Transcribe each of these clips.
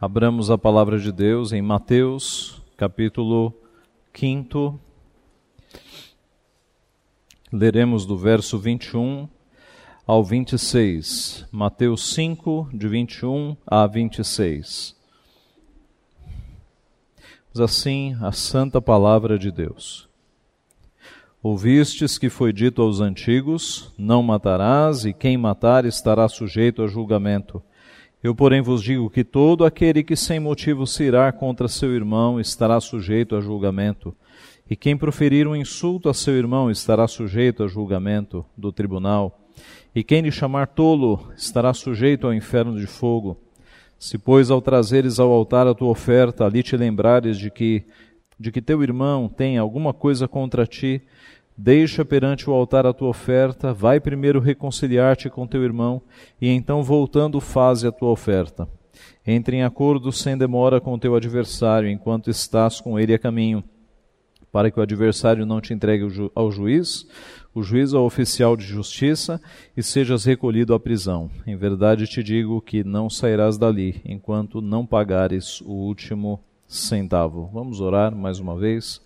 Abramos a palavra de Deus em Mateus, capítulo 5. Leremos do verso 21 ao 26. Mateus 5, de 21 a 26. Mas assim a santa palavra de Deus. Ouvistes que foi dito aos antigos: Não matarás, e quem matar estará sujeito a julgamento. Eu, porém, vos digo que todo aquele que sem motivo se irá contra seu irmão estará sujeito a julgamento, e quem proferir um insulto a seu irmão estará sujeito a julgamento do tribunal, e quem lhe chamar tolo estará sujeito ao inferno de fogo. Se, pois, ao trazeres ao altar a tua oferta, ali te lembrares de que de que teu irmão tem alguma coisa contra ti, Deixa perante o altar a tua oferta, vai primeiro reconciliar-te com teu irmão, e então, voltando, faze a tua oferta. Entre em acordo sem demora com teu adversário, enquanto estás com ele a caminho, para que o adversário não te entregue ao juiz, o juiz ao oficial de justiça, e sejas recolhido à prisão. Em verdade te digo que não sairás dali, enquanto não pagares o último centavo. Vamos orar mais uma vez.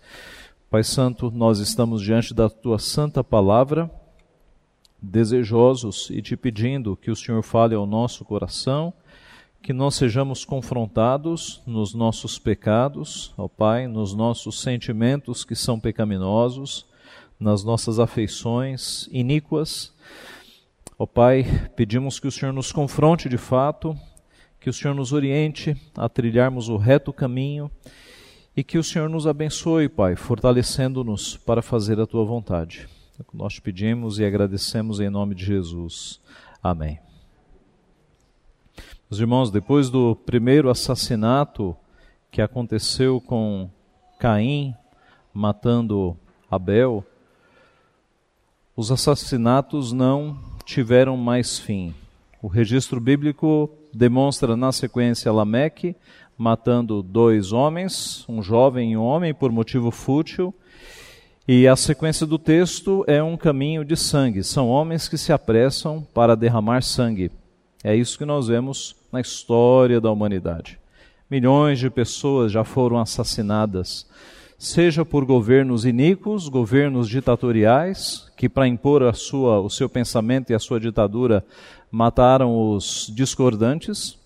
Pai Santo, nós estamos diante da tua santa palavra, desejosos e te pedindo que o Senhor fale ao nosso coração, que nós sejamos confrontados nos nossos pecados, ó Pai, nos nossos sentimentos que são pecaminosos, nas nossas afeições iníquas. Ó Pai, pedimos que o Senhor nos confronte de fato, que o Senhor nos oriente a trilharmos o reto caminho e que o Senhor nos abençoe, Pai, fortalecendo-nos para fazer a tua vontade. Nós te pedimos e agradecemos em nome de Jesus. Amém. Meus irmãos, depois do primeiro assassinato que aconteceu com Caim matando Abel, os assassinatos não tiveram mais fim. O registro bíblico demonstra na sequência Lameque, matando dois homens, um jovem e um homem, por motivo fútil. E a sequência do texto é um caminho de sangue. São homens que se apressam para derramar sangue. É isso que nós vemos na história da humanidade. Milhões de pessoas já foram assassinadas, seja por governos iníquos, governos ditatoriais, que para impor a sua, o seu pensamento e a sua ditadura mataram os discordantes,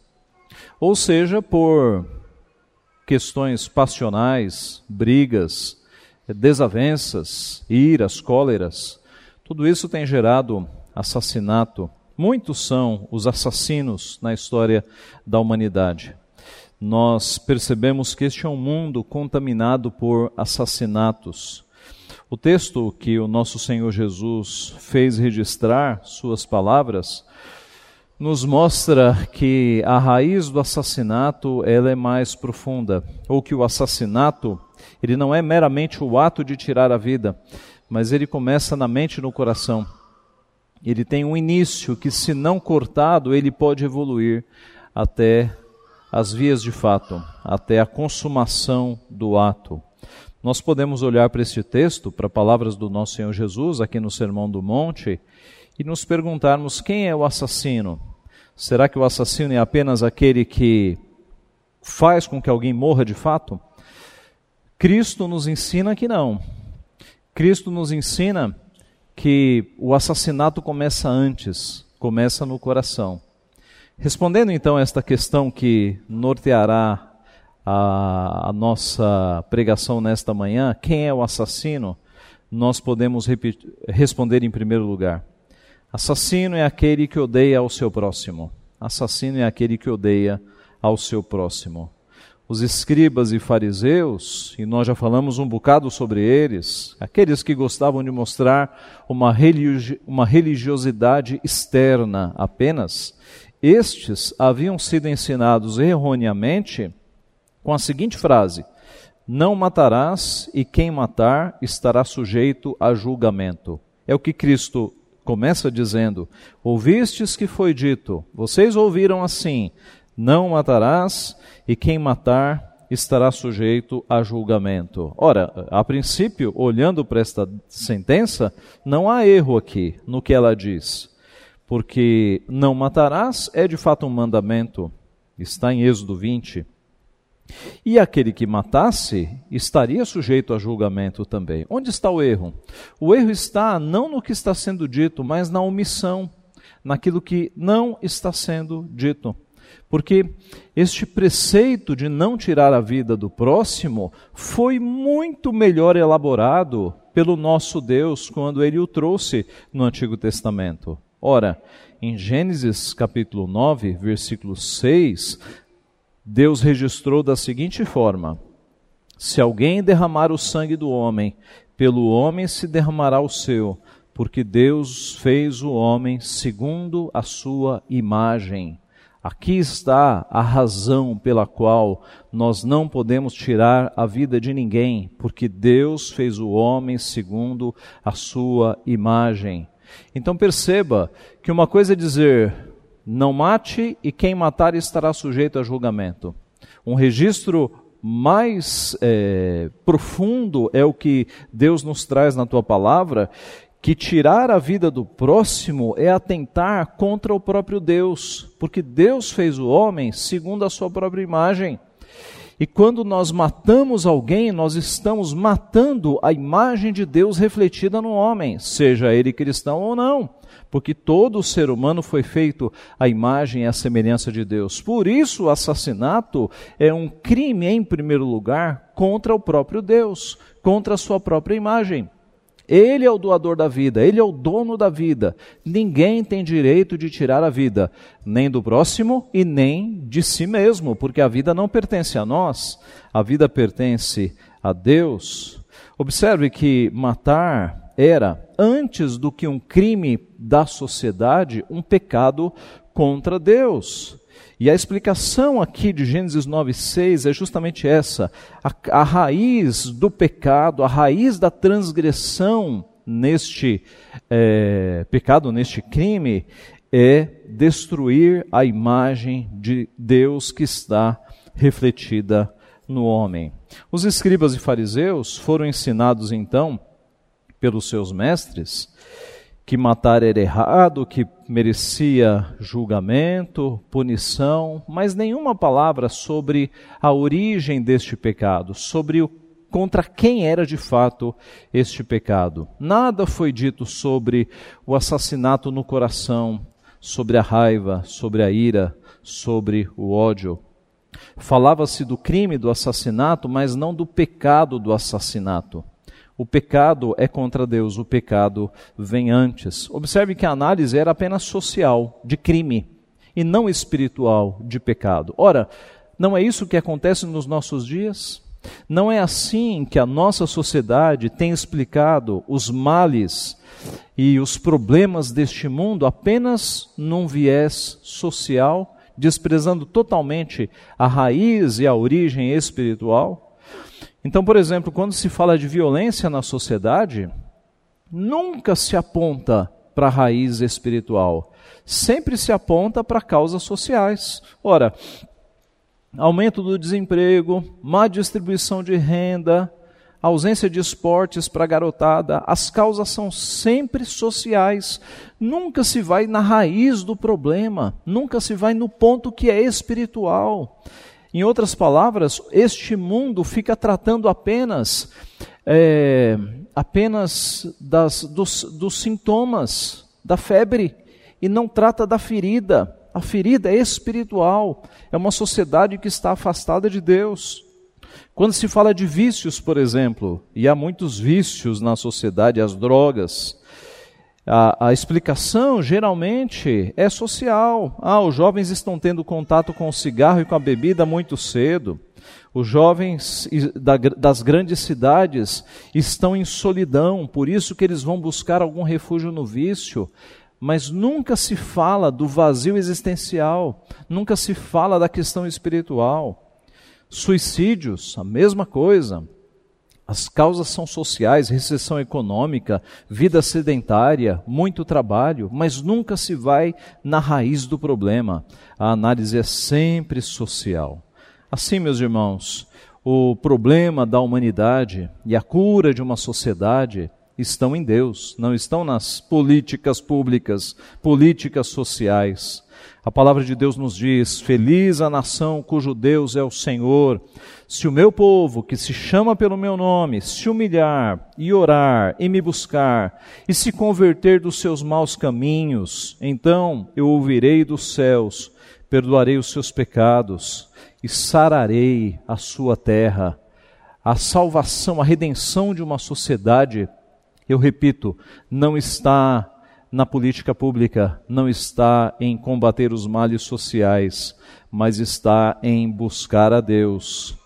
ou seja, por questões passionais, brigas, desavenças, iras, cóleras. Tudo isso tem gerado assassinato. Muitos são os assassinos na história da humanidade. Nós percebemos que este é um mundo contaminado por assassinatos. O texto que o nosso Senhor Jesus fez registrar, suas palavras, nos mostra que a raiz do assassinato ela é mais profunda, ou que o assassinato ele não é meramente o ato de tirar a vida, mas ele começa na mente e no coração. Ele tem um início que, se não cortado, ele pode evoluir até as vias de fato, até a consumação do ato. Nós podemos olhar para este texto, para palavras do nosso Senhor Jesus, aqui no Sermão do Monte, e nos perguntarmos quem é o assassino. Será que o assassino é apenas aquele que faz com que alguém morra de fato? Cristo nos ensina que não. Cristo nos ensina que o assassinato começa antes, começa no coração. Respondendo então a esta questão que norteará a, a nossa pregação nesta manhã, quem é o assassino? Nós podemos repetir, responder em primeiro lugar Assassino é aquele que odeia ao seu próximo. Assassino é aquele que odeia ao seu próximo. Os escribas e fariseus, e nós já falamos um bocado sobre eles, aqueles que gostavam de mostrar uma, religi uma religiosidade externa apenas, estes haviam sido ensinados erroneamente com a seguinte frase: Não matarás, e quem matar estará sujeito a julgamento. É o que Cristo começa dizendo: Ouvistes que foi dito, vocês ouviram assim: Não matarás, e quem matar estará sujeito a julgamento. Ora, a princípio, olhando para esta sentença, não há erro aqui no que ela diz, porque não matarás é de fato um mandamento. Está em Êxodo 20. E aquele que matasse estaria sujeito a julgamento também. Onde está o erro? O erro está não no que está sendo dito, mas na omissão, naquilo que não está sendo dito. Porque este preceito de não tirar a vida do próximo foi muito melhor elaborado pelo nosso Deus quando ele o trouxe no Antigo Testamento. Ora, em Gênesis capítulo 9, versículo 6, Deus registrou da seguinte forma: Se alguém derramar o sangue do homem, pelo homem se derramará o seu, porque Deus fez o homem segundo a sua imagem. Aqui está a razão pela qual nós não podemos tirar a vida de ninguém, porque Deus fez o homem segundo a sua imagem. Então perceba que uma coisa é dizer não mate e quem matar estará sujeito a julgamento. Um registro mais é, profundo é o que Deus nos traz na tua palavra, que tirar a vida do próximo é atentar contra o próprio Deus, porque Deus fez o homem segundo a sua própria imagem. E quando nós matamos alguém, nós estamos matando a imagem de Deus refletida no homem, seja ele cristão ou não, porque todo ser humano foi feito à imagem e à semelhança de Deus. Por isso, o assassinato é um crime, em primeiro lugar, contra o próprio Deus, contra a sua própria imagem. Ele é o doador da vida, ele é o dono da vida. Ninguém tem direito de tirar a vida, nem do próximo e nem de si mesmo, porque a vida não pertence a nós, a vida pertence a Deus. Observe que matar era, antes do que um crime da sociedade, um pecado contra Deus. E a explicação aqui de Gênesis 9,6 é justamente essa: a, a raiz do pecado, a raiz da transgressão neste é, pecado, neste crime, é destruir a imagem de Deus que está refletida no homem. Os escribas e fariseus foram ensinados então pelos seus mestres que matar era errado, que merecia julgamento, punição, mas nenhuma palavra sobre a origem deste pecado, sobre o contra quem era de fato este pecado. Nada foi dito sobre o assassinato no coração, sobre a raiva, sobre a ira, sobre o ódio. Falava-se do crime do assassinato, mas não do pecado do assassinato. O pecado é contra Deus, o pecado vem antes. Observe que a análise era apenas social, de crime, e não espiritual, de pecado. Ora, não é isso que acontece nos nossos dias? Não é assim que a nossa sociedade tem explicado os males e os problemas deste mundo apenas num viés social, desprezando totalmente a raiz e a origem espiritual? Então, por exemplo, quando se fala de violência na sociedade, nunca se aponta para a raiz espiritual, sempre se aponta para causas sociais. Ora, aumento do desemprego, má distribuição de renda, ausência de esportes para a garotada, as causas são sempre sociais. Nunca se vai na raiz do problema, nunca se vai no ponto que é espiritual. Em outras palavras, este mundo fica tratando apenas, é, apenas das, dos, dos sintomas da febre e não trata da ferida. A ferida é espiritual, é uma sociedade que está afastada de Deus. Quando se fala de vícios, por exemplo, e há muitos vícios na sociedade, as drogas, a, a, explicação geralmente é social. Ah, os jovens estão tendo contato com o cigarro e com a bebida muito cedo. Os jovens das grandes cidades estão em solidão, por isso que eles vão buscar algum refúgio no vício. Mas nunca se fala do vazio existencial, nunca se fala da questão espiritual. Suicídios, a mesma coisa. As causas são sociais, recessão econômica, vida sedentária, muito trabalho, mas nunca se vai na raiz do problema. A análise é sempre social. Assim, meus irmãos, o problema da humanidade e a cura de uma sociedade estão em Deus, não estão nas políticas públicas, políticas sociais. A palavra de Deus nos diz: Feliz a nação cujo Deus é o Senhor. Se o meu povo, que se chama pelo meu nome, se humilhar e orar e me buscar e se converter dos seus maus caminhos, então eu ouvirei dos céus, perdoarei os seus pecados e sararei a sua terra. A salvação, a redenção de uma sociedade, eu repito, não está na política pública, não está em combater os males sociais, mas está em buscar a Deus.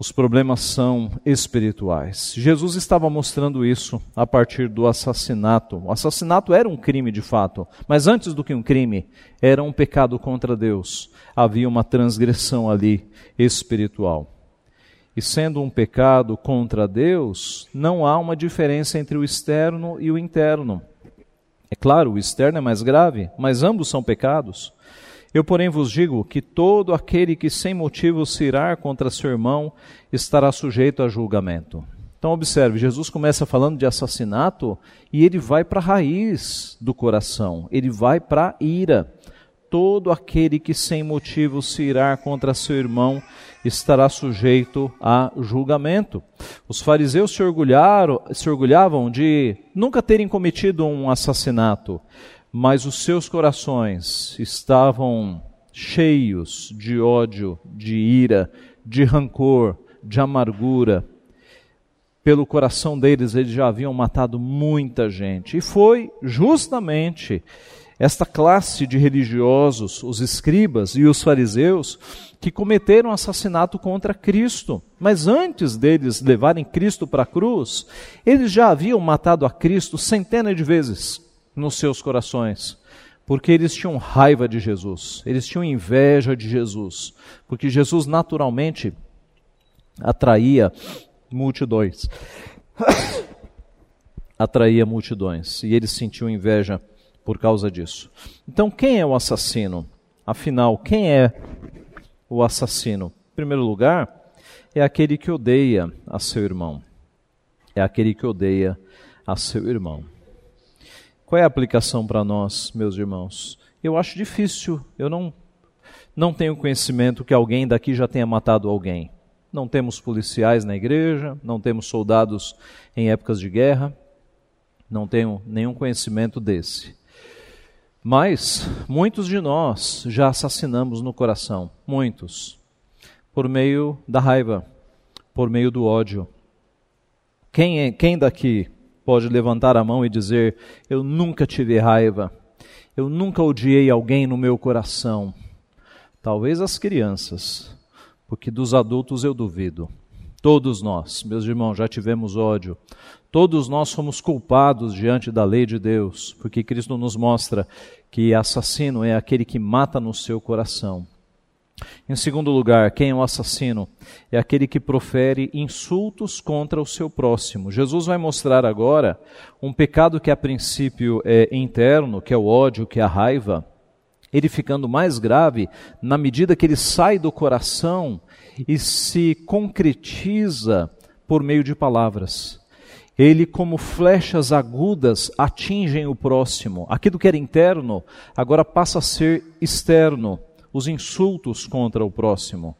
Os problemas são espirituais. Jesus estava mostrando isso a partir do assassinato. O assassinato era um crime de fato, mas antes do que um crime, era um pecado contra Deus. Havia uma transgressão ali espiritual. E sendo um pecado contra Deus, não há uma diferença entre o externo e o interno. É claro, o externo é mais grave, mas ambos são pecados. Eu, porém, vos digo que todo aquele que sem motivo se irá contra seu irmão estará sujeito a julgamento. Então, observe, Jesus começa falando de assassinato e ele vai para a raiz do coração, ele vai para a ira. Todo aquele que sem motivo se irá contra seu irmão estará sujeito a julgamento. Os fariseus se, orgulharam, se orgulhavam de nunca terem cometido um assassinato, mas os seus corações estavam cheios de ódio, de ira, de rancor, de amargura. Pelo coração deles, eles já haviam matado muita gente. E foi justamente esta classe de religiosos, os escribas e os fariseus, que cometeram assassinato contra Cristo. Mas antes deles levarem Cristo para a cruz, eles já haviam matado a Cristo centenas de vezes nos seus corações, porque eles tinham raiva de Jesus, eles tinham inveja de Jesus, porque Jesus naturalmente atraía multidões. atraía multidões e eles sentiam inveja por causa disso. Então, quem é o assassino? Afinal, quem é o assassino? Em primeiro lugar, é aquele que odeia a seu irmão. É aquele que odeia a seu irmão. Qual é a aplicação para nós, meus irmãos? Eu acho difícil. Eu não, não tenho conhecimento que alguém daqui já tenha matado alguém. Não temos policiais na igreja, não temos soldados em épocas de guerra, não tenho nenhum conhecimento desse. Mas muitos de nós já assassinamos no coração, muitos, por meio da raiva, por meio do ódio. Quem, é, quem daqui pode levantar a mão e dizer: Eu nunca tive raiva, eu nunca odiei alguém no meu coração. Talvez as crianças, porque dos adultos eu duvido. Todos nós, meus irmãos, já tivemos ódio. Todos nós somos culpados diante da lei de Deus, porque Cristo nos mostra que assassino é aquele que mata no seu coração. Em segundo lugar, quem é o assassino? É aquele que profere insultos contra o seu próximo. Jesus vai mostrar agora um pecado que a princípio é interno, que é o ódio, que é a raiva, ele ficando mais grave na medida que ele sai do coração e se concretiza por meio de palavras. Ele, como flechas agudas, atingem o próximo. Aquilo que era interno agora passa a ser externo os insultos contra o próximo,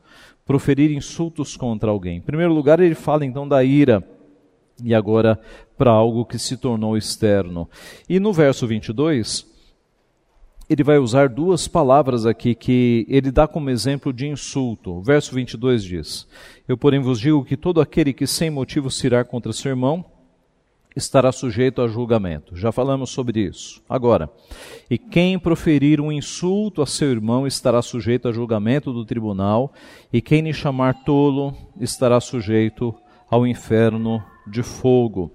proferir insultos contra alguém. Em primeiro lugar, ele fala então da ira, e agora para algo que se tornou externo. E no verso 22, ele vai usar duas palavras aqui que ele dá como exemplo de insulto. O verso 22 diz: Eu, porém, vos digo que todo aquele que sem motivo se irá contra seu irmão, estará sujeito a julgamento. Já falamos sobre isso. Agora, e quem proferir um insulto a seu irmão estará sujeito a julgamento do tribunal, e quem lhe chamar tolo estará sujeito ao inferno de fogo.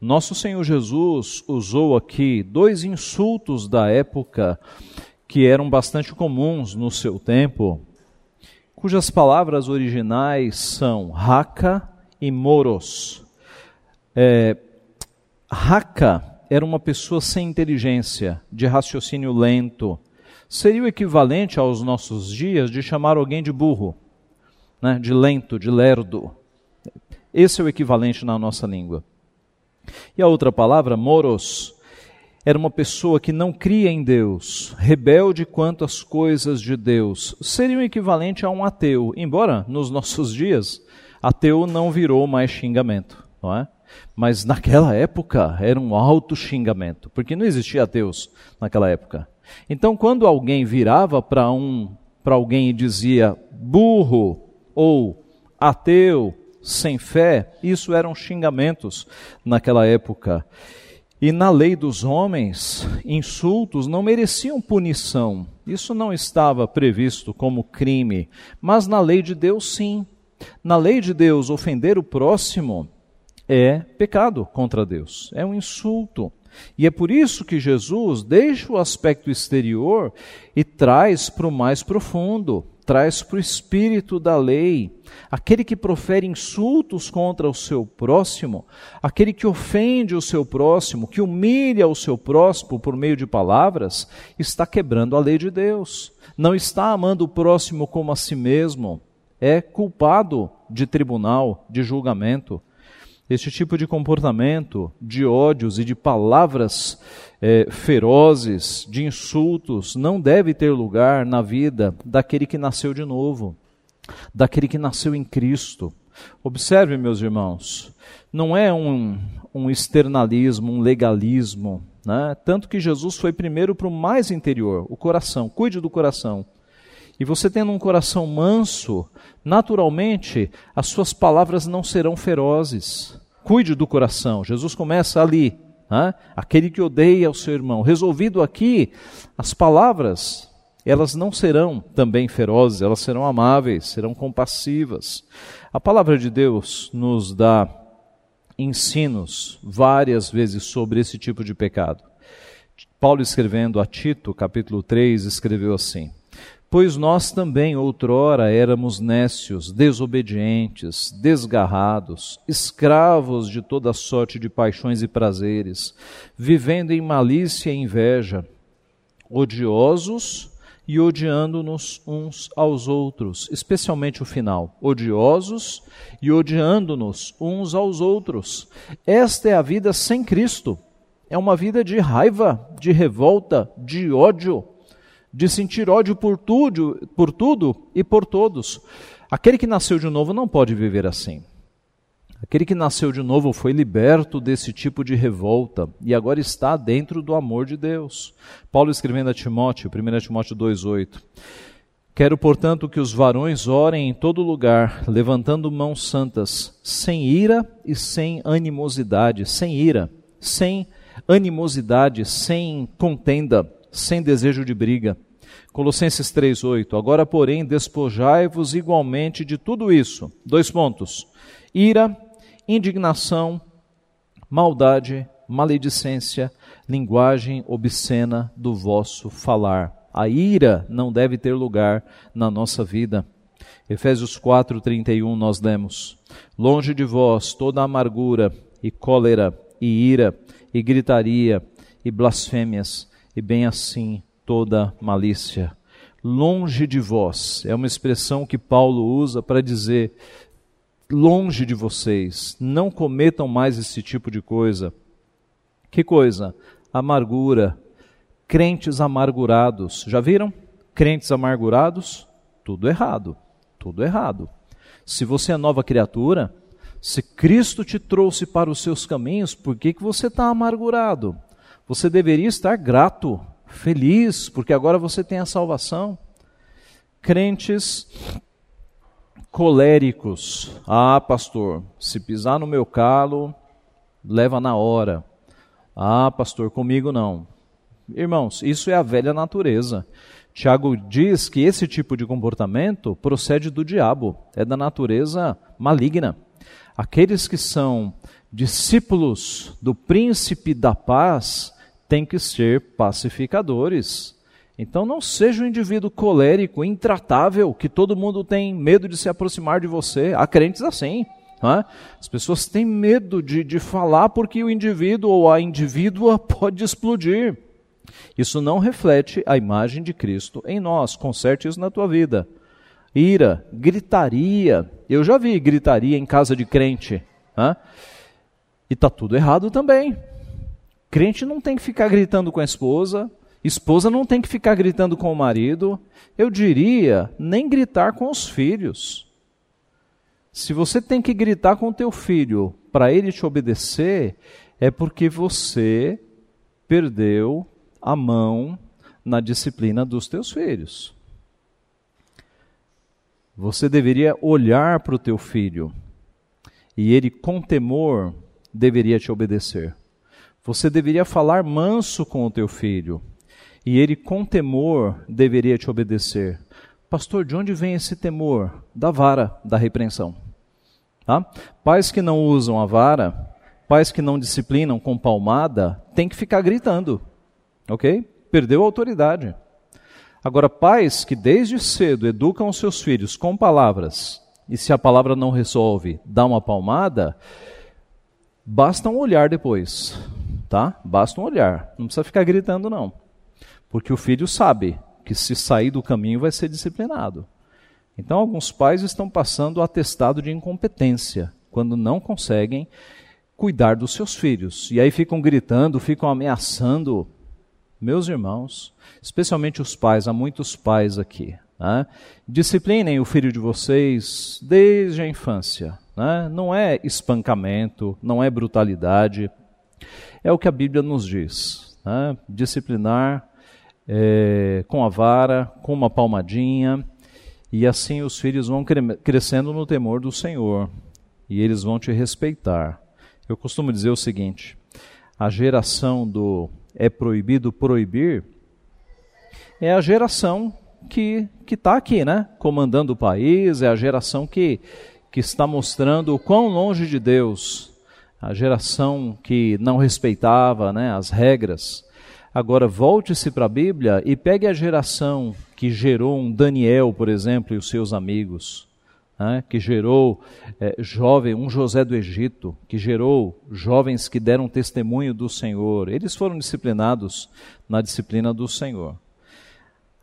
Nosso Senhor Jesus usou aqui dois insultos da época que eram bastante comuns no seu tempo, cujas palavras originais são raca e moros. É, Raca era uma pessoa sem inteligência, de raciocínio lento. Seria o equivalente aos nossos dias de chamar alguém de burro, né? de lento, de lerdo. Esse é o equivalente na nossa língua. E a outra palavra, moros, era uma pessoa que não cria em Deus, rebelde quanto às coisas de Deus. Seria o equivalente a um ateu, embora nos nossos dias ateu não virou mais xingamento, não é? Mas naquela época era um alto xingamento, porque não existia ateus naquela época. Então, quando alguém virava para um para alguém e dizia burro ou ateu, sem fé, isso eram xingamentos naquela época. E na lei dos homens, insultos não mereciam punição. Isso não estava previsto como crime. Mas na lei de Deus, sim. Na lei de Deus, ofender o próximo é pecado contra Deus, é um insulto. E é por isso que Jesus deixa o aspecto exterior e traz para o mais profundo traz para o espírito da lei. Aquele que profere insultos contra o seu próximo, aquele que ofende o seu próximo, que humilha o seu próximo por meio de palavras, está quebrando a lei de Deus. Não está amando o próximo como a si mesmo. É culpado de tribunal, de julgamento. Este tipo de comportamento, de ódios e de palavras é, ferozes, de insultos, não deve ter lugar na vida daquele que nasceu de novo, daquele que nasceu em Cristo. Observe, meus irmãos, não é um, um externalismo, um legalismo. Né? Tanto que Jesus foi primeiro para o mais interior, o coração. Cuide do coração. E você tendo um coração manso, naturalmente as suas palavras não serão ferozes. Cuide do coração. Jesus começa ali. Né? Aquele que odeia o seu irmão. Resolvido aqui, as palavras, elas não serão também ferozes, elas serão amáveis, serão compassivas. A palavra de Deus nos dá ensinos várias vezes sobre esse tipo de pecado. Paulo escrevendo a Tito, capítulo 3, escreveu assim: Pois nós também outrora éramos nécios, desobedientes, desgarrados, escravos de toda sorte de paixões e prazeres, vivendo em malícia e inveja, odiosos e odiando-nos uns aos outros, especialmente o final, odiosos e odiando-nos uns aos outros. Esta é a vida sem Cristo. É uma vida de raiva, de revolta, de ódio de sentir ódio por tudo, por tudo e por todos. Aquele que nasceu de novo não pode viver assim. Aquele que nasceu de novo foi liberto desse tipo de revolta e agora está dentro do amor de Deus. Paulo escrevendo a Timóteo, 1 Timóteo 2,8. Quero, portanto, que os varões orem em todo lugar, levantando mãos santas, sem ira e sem animosidade, sem ira, sem animosidade, sem contenda, sem desejo de briga Colossenses 3:8. Agora, porém, despojai-vos igualmente de tudo isso. Dois pontos: ira, indignação, maldade, maledicência, linguagem obscena do vosso falar. A ira não deve ter lugar na nossa vida. Efésios 4:31 nós lemos: Longe de vós toda amargura e cólera e ira e gritaria e blasfêmias, e bem assim toda malícia. Longe de vós é uma expressão que Paulo usa para dizer: longe de vocês, não cometam mais esse tipo de coisa. Que coisa? Amargura, crentes amargurados. Já viram? Crentes amargurados? Tudo errado. Tudo errado. Se você é nova criatura, se Cristo te trouxe para os seus caminhos, por que, que você está amargurado? Você deveria estar grato feliz, porque agora você tem a salvação. Crentes coléricos. Ah, pastor, se pisar no meu calo, leva na hora. Ah, pastor, comigo não. Irmãos, isso é a velha natureza. Tiago diz que esse tipo de comportamento procede do diabo, é da natureza maligna. Aqueles que são discípulos do príncipe da paz tem que ser pacificadores. Então não seja um indivíduo colérico, intratável, que todo mundo tem medo de se aproximar de você. Há crentes assim. É? As pessoas têm medo de, de falar porque o indivíduo ou a indivídua pode explodir. Isso não reflete a imagem de Cristo em nós. Conserte isso na tua vida. Ira, gritaria. Eu já vi gritaria em casa de crente. É? E está tudo errado também. Crente não tem que ficar gritando com a esposa, esposa não tem que ficar gritando com o marido. Eu diria, nem gritar com os filhos. Se você tem que gritar com o teu filho para ele te obedecer, é porque você perdeu a mão na disciplina dos teus filhos. Você deveria olhar para o teu filho e ele, com temor, deveria te obedecer. Você deveria falar manso com o teu filho e ele, com temor, deveria te obedecer. Pastor, de onde vem esse temor? Da vara, da repreensão. Tá? Pais que não usam a vara, pais que não disciplinam com palmada, tem que ficar gritando. Ok? Perdeu a autoridade. Agora, pais que desde cedo educam os seus filhos com palavras, e se a palavra não resolve, dá uma palmada, basta um olhar depois, tá? Basta um olhar. Não precisa ficar gritando, não. Porque o filho sabe que se sair do caminho vai ser disciplinado. Então, alguns pais estão passando o atestado de incompetência quando não conseguem cuidar dos seus filhos. E aí ficam gritando, ficam ameaçando meus irmãos, especialmente os pais, há muitos pais aqui, né? disciplinem o filho de vocês desde a infância. Né? Não é espancamento, não é brutalidade, é o que a Bíblia nos diz. Né? Disciplinar é, com a vara, com uma palmadinha, e assim os filhos vão cre crescendo no temor do Senhor, e eles vão te respeitar. Eu costumo dizer o seguinte: a geração do é proibido proibir, é a geração que está aqui, né? Comandando o país, é a geração que, que está mostrando o quão longe de Deus, a geração que não respeitava né, as regras. Agora, volte-se para a Bíblia e pegue a geração que gerou um Daniel, por exemplo, e os seus amigos né, que gerou é, jovem, um José do Egito, que gerou jovens que deram testemunho do Senhor. Eles foram disciplinados na disciplina do Senhor.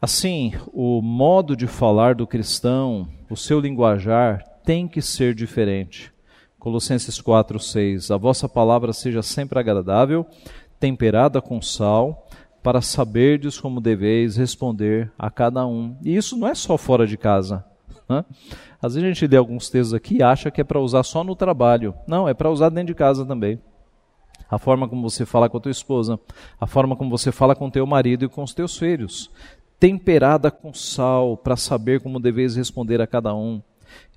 Assim, o modo de falar do cristão, o seu linguajar, tem que ser diferente. Colossenses 4, 6. A vossa palavra seja sempre agradável, temperada com sal, para saberdes como deveis responder a cada um. E isso não é só fora de casa. Né? Às vezes a gente lê alguns textos aqui e acha que é para usar só no trabalho. Não, é para usar dentro de casa também. A forma como você fala com a tua esposa, a forma como você fala com teu marido e com os teus filhos. Temperada com sal, para saber como deveis responder a cada um.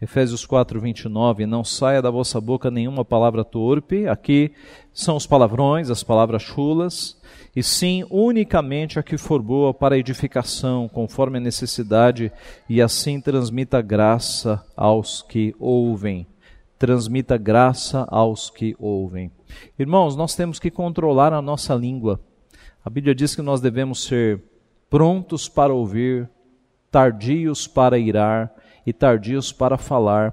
Efésios 4, 29, não saia da vossa boca nenhuma palavra torpe. Aqui são os palavrões, as palavras chulas e sim unicamente a que for boa para edificação, conforme a necessidade, e assim transmita graça aos que ouvem. Transmita graça aos que ouvem. Irmãos, nós temos que controlar a nossa língua. A Bíblia diz que nós devemos ser prontos para ouvir, tardios para irar e tardios para falar.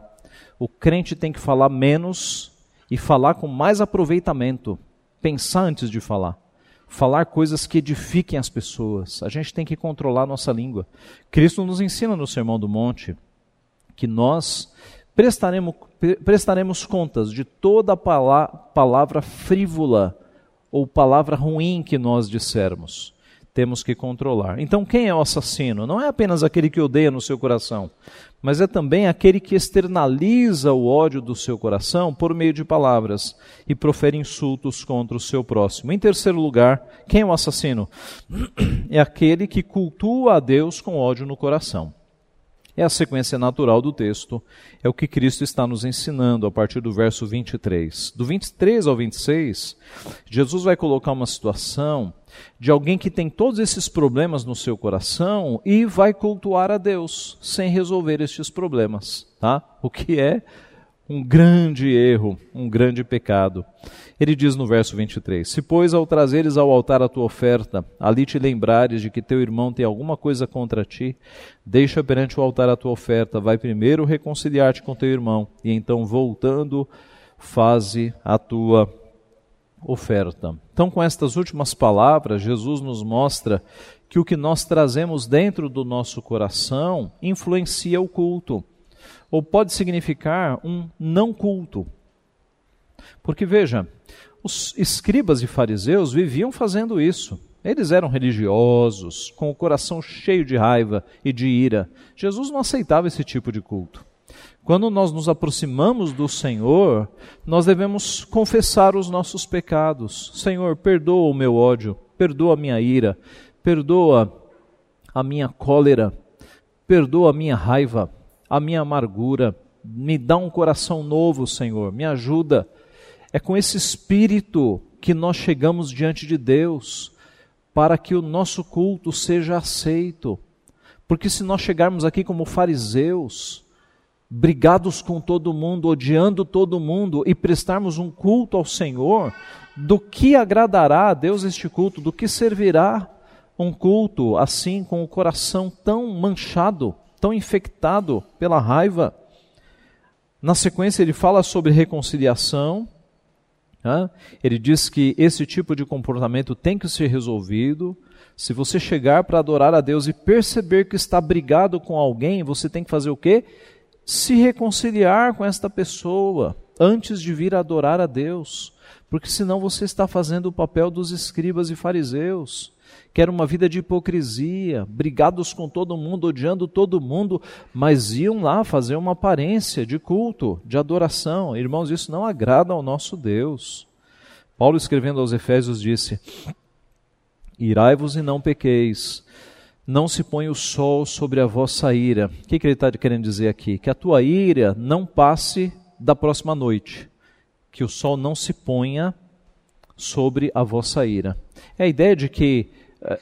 O crente tem que falar menos e falar com mais aproveitamento, pensar antes de falar falar coisas que edifiquem as pessoas. A gente tem que controlar nossa língua. Cristo nos ensina no Sermão do Monte que nós prestaremos, prestaremos contas de toda palavra frívola ou palavra ruim que nós dissermos temos que controlar. Então, quem é o assassino? Não é apenas aquele que odeia no seu coração, mas é também aquele que externaliza o ódio do seu coração por meio de palavras e profere insultos contra o seu próximo. Em terceiro lugar, quem é o assassino? É aquele que cultua a Deus com ódio no coração. É a sequência natural do texto, é o que Cristo está nos ensinando a partir do verso 23. Do 23 ao 26, Jesus vai colocar uma situação de alguém que tem todos esses problemas no seu coração e vai cultuar a Deus sem resolver estes problemas, tá? O que é um grande erro, um grande pecado. Ele diz no verso 23: Se, pois, ao trazeres ao altar a tua oferta, ali te lembrares de que teu irmão tem alguma coisa contra ti, deixa perante o altar a tua oferta, vai primeiro reconciliar-te com teu irmão, e então, voltando, faze a tua oferta. Então, com estas últimas palavras, Jesus nos mostra que o que nós trazemos dentro do nosso coração influencia o culto, ou pode significar um não culto. Porque veja, os escribas e fariseus viviam fazendo isso. Eles eram religiosos, com o coração cheio de raiva e de ira. Jesus não aceitava esse tipo de culto. Quando nós nos aproximamos do Senhor, nós devemos confessar os nossos pecados. Senhor, perdoa o meu ódio, perdoa a minha ira, perdoa a minha cólera, perdoa a minha raiva, a minha amargura. Me dá um coração novo, Senhor, me ajuda. É com esse espírito que nós chegamos diante de Deus para que o nosso culto seja aceito. Porque se nós chegarmos aqui como fariseus, brigados com todo mundo, odiando todo mundo e prestarmos um culto ao Senhor, do que agradará a Deus este culto? Do que servirá um culto assim com o coração tão manchado, tão infectado pela raiva? Na sequência, ele fala sobre reconciliação, ele diz que esse tipo de comportamento tem que ser resolvido. Se você chegar para adorar a Deus e perceber que está brigado com alguém, você tem que fazer o quê? Se reconciliar com esta pessoa antes de vir adorar a Deus, porque senão você está fazendo o papel dos escribas e fariseus que era uma vida de hipocrisia, brigados com todo mundo, odiando todo mundo, mas iam lá fazer uma aparência de culto, de adoração. Irmãos, isso não agrada ao nosso Deus. Paulo, escrevendo aos Efésios, disse: Irai-vos e não pequeis, não se põe o sol sobre a vossa ira. O que, que ele está querendo dizer aqui? Que a tua ira não passe da próxima noite, que o sol não se ponha sobre a vossa ira. É a ideia de que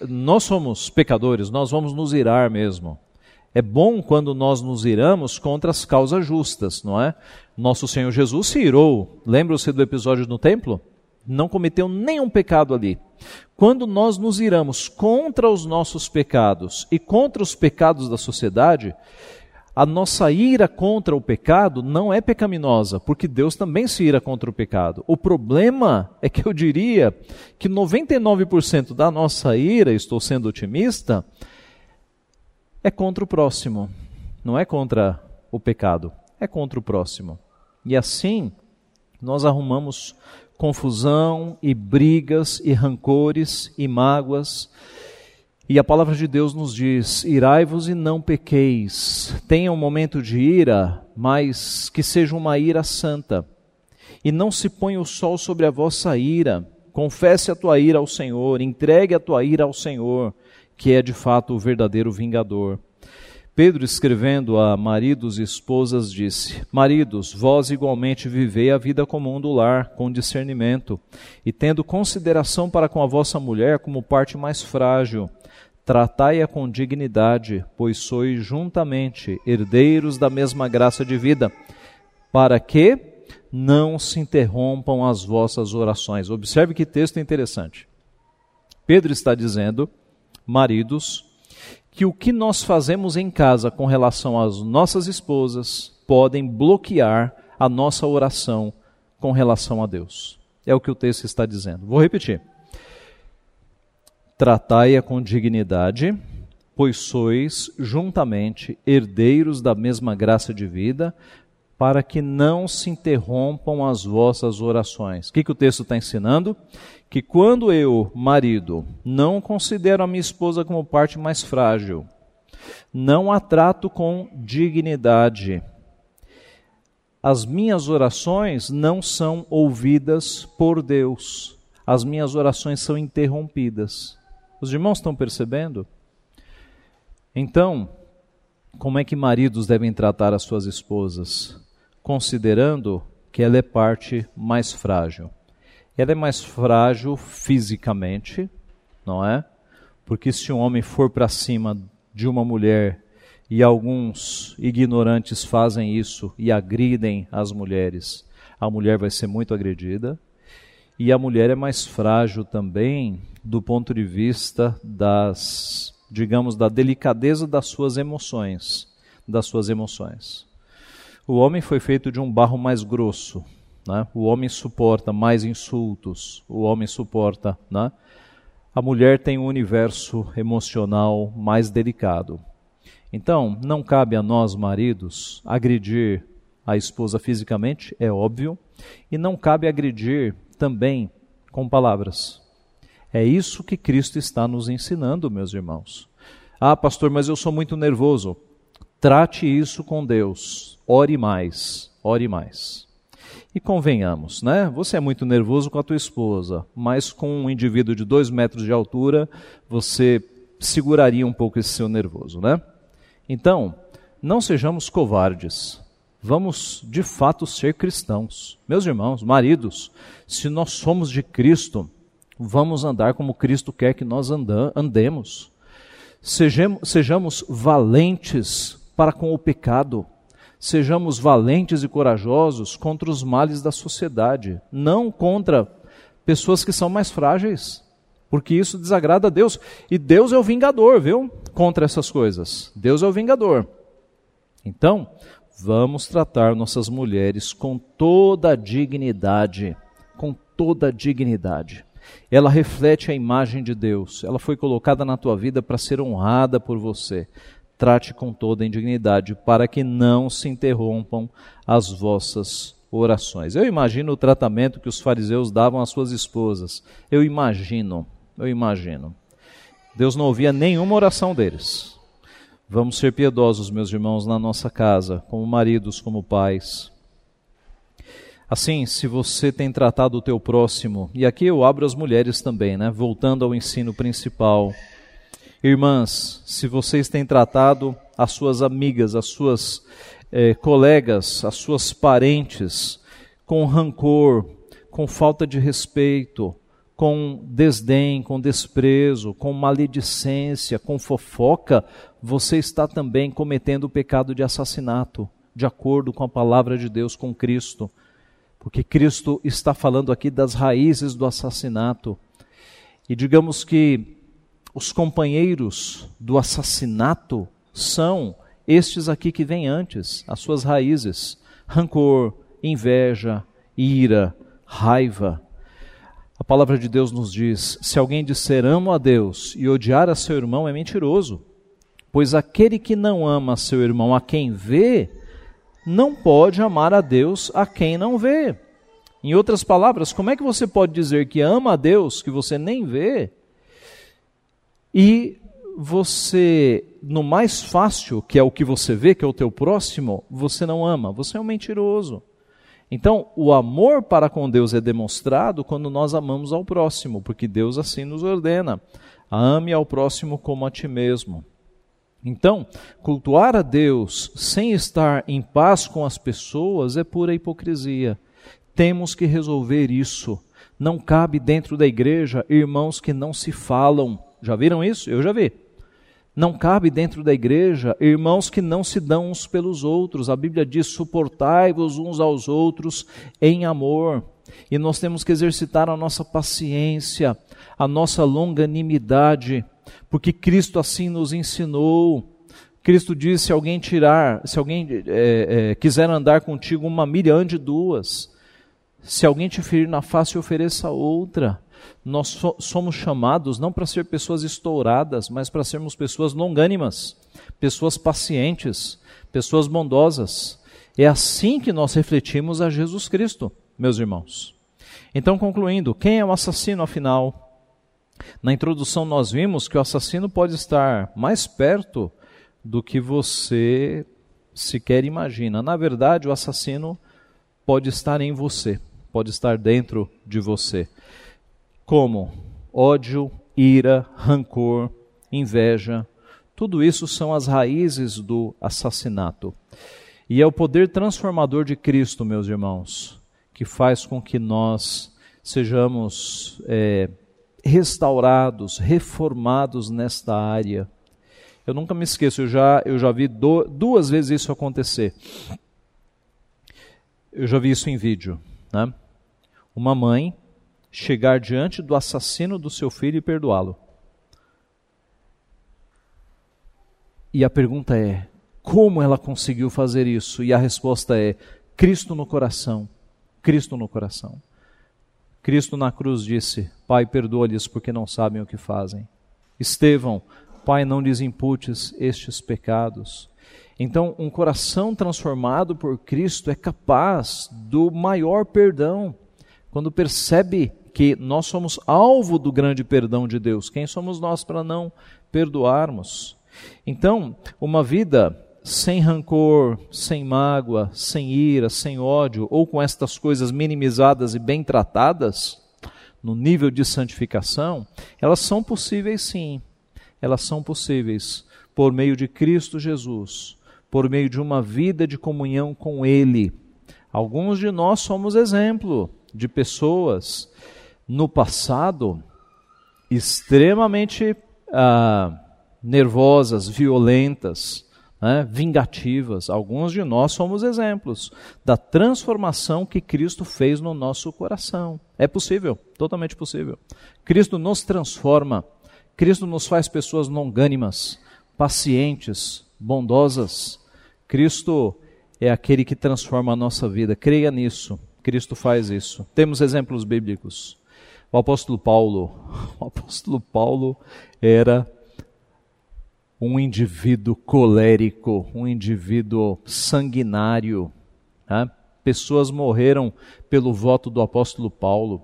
nós somos pecadores, nós vamos nos irar mesmo. É bom quando nós nos iramos contra as causas justas, não é? Nosso Senhor Jesus se irou. Lembra-se do episódio no templo? Não cometeu nenhum pecado ali. Quando nós nos iramos contra os nossos pecados e contra os pecados da sociedade, a nossa ira contra o pecado não é pecaminosa, porque Deus também se ira contra o pecado. O problema é que eu diria que 99% da nossa ira, estou sendo otimista, é contra o próximo, não é contra o pecado, é contra o próximo. E assim, nós arrumamos confusão e brigas e rancores e mágoas e a palavra de Deus nos diz: irai-vos e não pequeis. Tenha um momento de ira, mas que seja uma ira santa. E não se ponha o sol sobre a vossa ira. Confesse a tua ira ao Senhor, entregue a tua ira ao Senhor, que é de fato o verdadeiro vingador. Pedro, escrevendo a maridos e esposas, disse: Maridos, vós igualmente vivei a vida comum do lar, com discernimento, e tendo consideração para com a vossa mulher como parte mais frágil Tratai-a com dignidade, pois sois juntamente herdeiros da mesma graça de vida, para que não se interrompam as vossas orações. Observe que texto interessante. Pedro está dizendo, maridos, que o que nós fazemos em casa com relação às nossas esposas podem bloquear a nossa oração com relação a Deus. É o que o texto está dizendo. Vou repetir. Tratai-a com dignidade, pois sois juntamente herdeiros da mesma graça de vida, para que não se interrompam as vossas orações. O que, que o texto está ensinando? Que quando eu, marido, não considero a minha esposa como parte mais frágil, não a trato com dignidade, as minhas orações não são ouvidas por Deus, as minhas orações são interrompidas. Os irmãos estão percebendo? Então, como é que maridos devem tratar as suas esposas? Considerando que ela é parte mais frágil. Ela é mais frágil fisicamente, não é? Porque se um homem for para cima de uma mulher e alguns ignorantes fazem isso e agridem as mulheres, a mulher vai ser muito agredida. E a mulher é mais frágil também do ponto de vista das, digamos, da delicadeza das suas emoções, das suas emoções. O homem foi feito de um barro mais grosso, né? O homem suporta mais insultos, o homem suporta, né? A mulher tem um universo emocional mais delicado. Então, não cabe a nós, maridos, agredir a esposa fisicamente, é óbvio, e não cabe agredir também com palavras. É isso que Cristo está nos ensinando, meus irmãos. Ah, pastor, mas eu sou muito nervoso. Trate isso com Deus. Ore mais, ore mais. E convenhamos, né? Você é muito nervoso com a tua esposa, mas com um indivíduo de dois metros de altura, você seguraria um pouco esse seu nervoso, né? Então, não sejamos covardes. Vamos de fato ser cristãos. Meus irmãos, maridos, se nós somos de Cristo, vamos andar como Cristo quer que nós andemos. Sejamos, sejamos valentes para com o pecado. Sejamos valentes e corajosos contra os males da sociedade, não contra pessoas que são mais frágeis, porque isso desagrada a Deus. E Deus é o vingador, viu? Contra essas coisas. Deus é o vingador. Então, vamos tratar nossas mulheres com toda a dignidade, com toda a dignidade. Ela reflete a imagem de Deus. Ela foi colocada na tua vida para ser honrada por você. Trate com toda indignidade para que não se interrompam as vossas orações. Eu imagino o tratamento que os fariseus davam às suas esposas. Eu imagino, eu imagino. Deus não ouvia nenhuma oração deles. Vamos ser piedosos, meus irmãos, na nossa casa, como maridos, como pais. Assim, se você tem tratado o teu próximo, e aqui eu abro as mulheres também, né? Voltando ao ensino principal. Irmãs, se vocês têm tratado as suas amigas, as suas eh, colegas, as suas parentes com rancor, com falta de respeito, com desdém, com desprezo, com maledicência, com fofoca, você está também cometendo o pecado de assassinato, de acordo com a palavra de Deus, com Cristo. Porque Cristo está falando aqui das raízes do assassinato. E digamos que os companheiros do assassinato são estes aqui que vêm antes, as suas raízes: rancor, inveja, ira, raiva, a palavra de Deus nos diz: se alguém disser amo a Deus e odiar a seu irmão, é mentiroso. Pois aquele que não ama seu irmão a quem vê, não pode amar a Deus a quem não vê. Em outras palavras, como é que você pode dizer que ama a Deus que você nem vê e você, no mais fácil, que é o que você vê, que é o teu próximo, você não ama? Você é um mentiroso. Então, o amor para com Deus é demonstrado quando nós amamos ao próximo, porque Deus assim nos ordena: ame ao próximo como a ti mesmo. Então, cultuar a Deus sem estar em paz com as pessoas é pura hipocrisia. Temos que resolver isso. Não cabe dentro da igreja irmãos que não se falam. Já viram isso? Eu já vi. Não cabe dentro da igreja irmãos que não se dão uns pelos outros. A Bíblia diz: suportai-vos uns aos outros em amor. E nós temos que exercitar a nossa paciência, a nossa longanimidade, porque Cristo assim nos ensinou. Cristo disse: se alguém tirar, se alguém é, é, quiser andar contigo uma milha, ande duas. Se alguém te ferir na face, ofereça outra. Nós so somos chamados não para ser pessoas estouradas, mas para sermos pessoas longânimas, pessoas pacientes, pessoas bondosas. É assim que nós refletimos a Jesus Cristo, meus irmãos. Então, concluindo, quem é o assassino afinal? Na introdução, nós vimos que o assassino pode estar mais perto do que você sequer imagina. Na verdade, o assassino pode estar em você, pode estar dentro de você como ódio, ira, rancor, inveja. Tudo isso são as raízes do assassinato. E é o poder transformador de Cristo, meus irmãos, que faz com que nós sejamos é, restaurados, reformados nesta área. Eu nunca me esqueço, eu já, eu já vi do, duas vezes isso acontecer. Eu já vi isso em vídeo. Né? Uma mãe chegar diante do assassino do seu filho e perdoá-lo. E a pergunta é: como ela conseguiu fazer isso? E a resposta é: Cristo no coração. Cristo no coração. Cristo na cruz disse: Pai, perdoa-lhes porque não sabem o que fazem. Estevão, Pai, não lhes imputes estes pecados. Então, um coração transformado por Cristo é capaz do maior perdão quando percebe que nós somos alvo do grande perdão de Deus, quem somos nós para não perdoarmos? Então, uma vida sem rancor, sem mágoa, sem ira, sem ódio, ou com estas coisas minimizadas e bem tratadas, no nível de santificação, elas são possíveis sim. Elas são possíveis por meio de Cristo Jesus, por meio de uma vida de comunhão com Ele. Alguns de nós somos exemplo de pessoas no passado extremamente ah, nervosas, violentas, né, vingativas. Alguns de nós somos exemplos da transformação que Cristo fez no nosso coração. É possível, totalmente possível. Cristo nos transforma, Cristo nos faz pessoas longânimas, pacientes, bondosas. Cristo é aquele que transforma a nossa vida. Creia nisso. Cristo faz isso. Temos exemplos bíblicos. O apóstolo Paulo, o apóstolo Paulo era um indivíduo colérico, um indivíduo sanguinário. Né? Pessoas morreram pelo voto do apóstolo Paulo.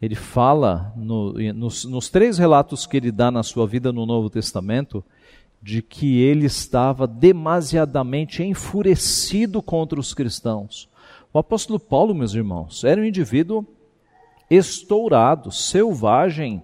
Ele fala no, nos, nos três relatos que ele dá na sua vida no Novo Testamento de que ele estava demasiadamente enfurecido contra os cristãos. O apóstolo Paulo, meus irmãos, era um indivíduo estourado, selvagem,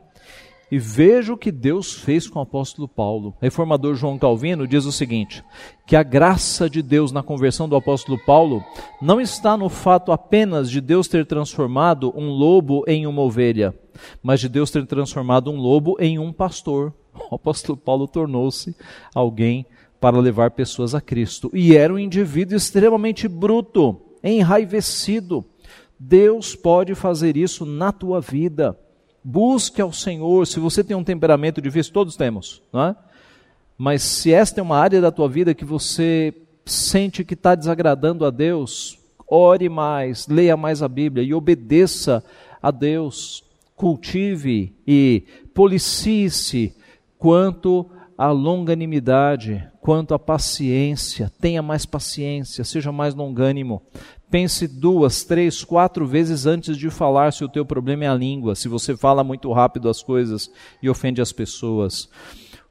e veja o que Deus fez com o apóstolo Paulo. O reformador João Calvino diz o seguinte: que a graça de Deus na conversão do apóstolo Paulo não está no fato apenas de Deus ter transformado um lobo em uma ovelha, mas de Deus ter transformado um lobo em um pastor. O apóstolo Paulo tornou-se alguém para levar pessoas a Cristo. E era um indivíduo extremamente bruto, enraivecido. Deus pode fazer isso na tua vida. Busque ao Senhor. Se você tem um temperamento difícil, todos temos, não é? Mas se esta é uma área da tua vida que você sente que está desagradando a Deus, ore mais, leia mais a Bíblia e obedeça a Deus. Cultive e policie-se quanto à longanimidade, quanto à paciência. Tenha mais paciência, seja mais longânimo. Pense duas, três, quatro vezes antes de falar se o teu problema é a língua, se você fala muito rápido as coisas e ofende as pessoas.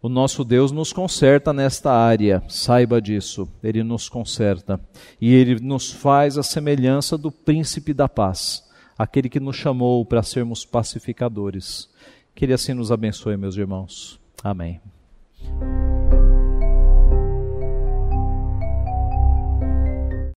O nosso Deus nos conserta nesta área, saiba disso. Ele nos conserta. E ele nos faz a semelhança do príncipe da paz, aquele que nos chamou para sermos pacificadores. Que ele assim nos abençoe, meus irmãos. Amém.